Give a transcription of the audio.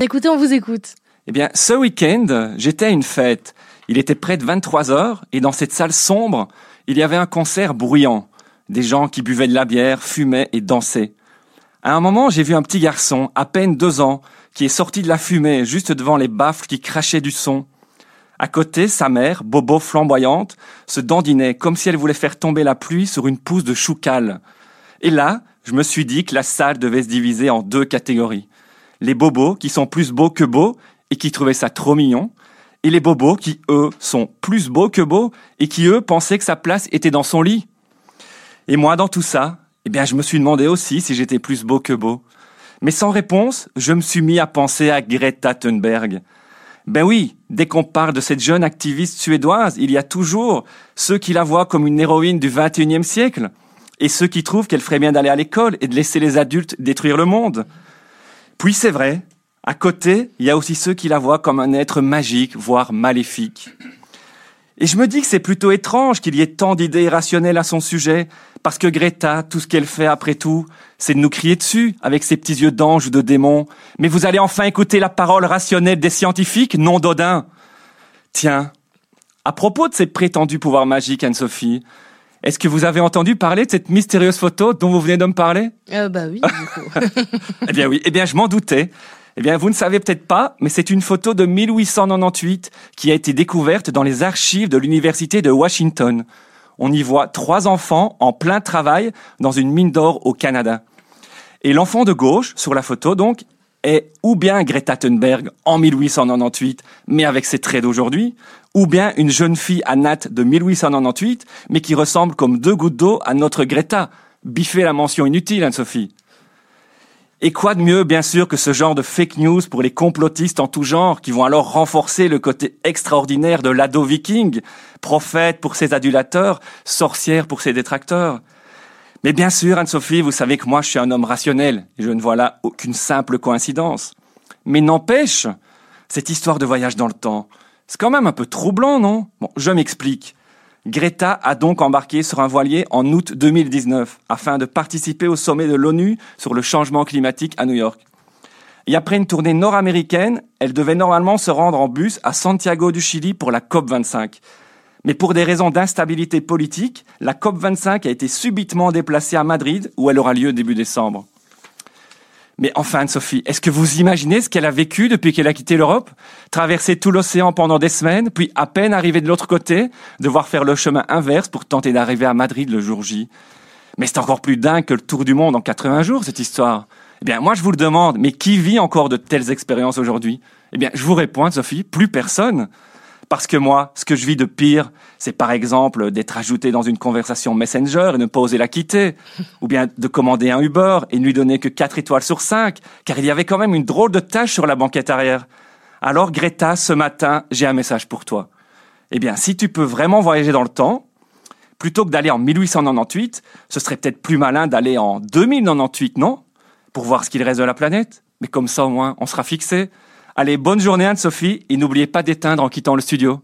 Écoutez, on vous écoute. Eh bien, ce week-end, j'étais à une fête. Il était près de 23 heures et dans cette salle sombre, il y avait un concert bruyant. Des gens qui buvaient de la bière, fumaient et dansaient. À un moment, j'ai vu un petit garçon, à peine deux ans, qui est sorti de la fumée juste devant les baffles qui crachaient du son. À côté, sa mère, bobo flamboyante, se dandinait comme si elle voulait faire tomber la pluie sur une pousse de choucal. Et là, je me suis dit que la salle devait se diviser en deux catégories les bobos qui sont plus beaux que beaux et qui trouvaient ça trop mignon, et les bobos qui, eux, sont plus beaux que beaux et qui, eux, pensaient que sa place était dans son lit. Et moi, dans tout ça, eh bien, je me suis demandé aussi si j'étais plus beau que beau. Mais sans réponse, je me suis mis à penser à Greta Thunberg. Ben oui, dès qu'on parle de cette jeune activiste suédoise, il y a toujours ceux qui la voient comme une héroïne du 21e siècle et ceux qui trouvent qu'elle ferait bien d'aller à l'école et de laisser les adultes détruire le monde. Puis c'est vrai, à côté, il y a aussi ceux qui la voient comme un être magique, voire maléfique. Et je me dis que c'est plutôt étrange qu'il y ait tant d'idées irrationnelles à son sujet, parce que Greta, tout ce qu'elle fait après tout, c'est de nous crier dessus avec ses petits yeux d'ange ou de démon. Mais vous allez enfin écouter la parole rationnelle des scientifiques, non d'Odin. Tiens, à propos de ces prétendus pouvoirs magiques, Anne-Sophie, est-ce que vous avez entendu parler de cette mystérieuse photo dont vous venez de me parler euh, Bah oui, du coup. eh bien oui, eh bien je m'en doutais. Eh bien, vous ne savez peut-être pas, mais c'est une photo de 1898 qui a été découverte dans les archives de l'université de Washington. On y voit trois enfants en plein travail dans une mine d'or au Canada. Et l'enfant de gauche, sur la photo donc, est ou bien Greta Thunberg en 1898, mais avec ses traits d'aujourd'hui, ou bien une jeune fille à Nat de 1898, mais qui ressemble comme deux gouttes d'eau à notre Greta. Biffer la mention inutile, Anne-Sophie. Et quoi de mieux, bien sûr, que ce genre de fake news pour les complotistes en tout genre, qui vont alors renforcer le côté extraordinaire de l'ado viking, prophète pour ses adulateurs, sorcière pour ses détracteurs? Mais bien sûr, Anne-Sophie, vous savez que moi, je suis un homme rationnel, et je ne vois là aucune simple coïncidence. Mais n'empêche, cette histoire de voyage dans le temps, c'est quand même un peu troublant, non? Bon, je m'explique. Greta a donc embarqué sur un voilier en août 2019 afin de participer au sommet de l'ONU sur le changement climatique à New York. Et après une tournée nord-américaine, elle devait normalement se rendre en bus à Santiago du Chili pour la COP25. Mais pour des raisons d'instabilité politique, la COP25 a été subitement déplacée à Madrid où elle aura lieu début décembre. Mais enfin, Sophie, est-ce que vous imaginez ce qu'elle a vécu depuis qu'elle a quitté l'Europe? Traverser tout l'océan pendant des semaines, puis à peine arriver de l'autre côté, devoir faire le chemin inverse pour tenter d'arriver à Madrid le jour J. Mais c'est encore plus dingue que le tour du monde en 80 jours, cette histoire. Eh bien, moi, je vous le demande, mais qui vit encore de telles expériences aujourd'hui? Eh bien, je vous réponds, Sophie, plus personne. Parce que moi, ce que je vis de pire, c'est par exemple d'être ajouté dans une conversation Messenger et ne pas oser la quitter, ou bien de commander un Uber et ne lui donner que 4 étoiles sur 5, car il y avait quand même une drôle de tâche sur la banquette arrière. Alors Greta, ce matin, j'ai un message pour toi. Eh bien, si tu peux vraiment voyager dans le temps, plutôt que d'aller en 1898, ce serait peut-être plus malin d'aller en 2098, non? Pour voir ce qu'il reste de la planète. Mais comme ça, au moins, on sera fixé. Allez, bonne journée Anne-Sophie et n'oubliez pas d'éteindre en quittant le studio.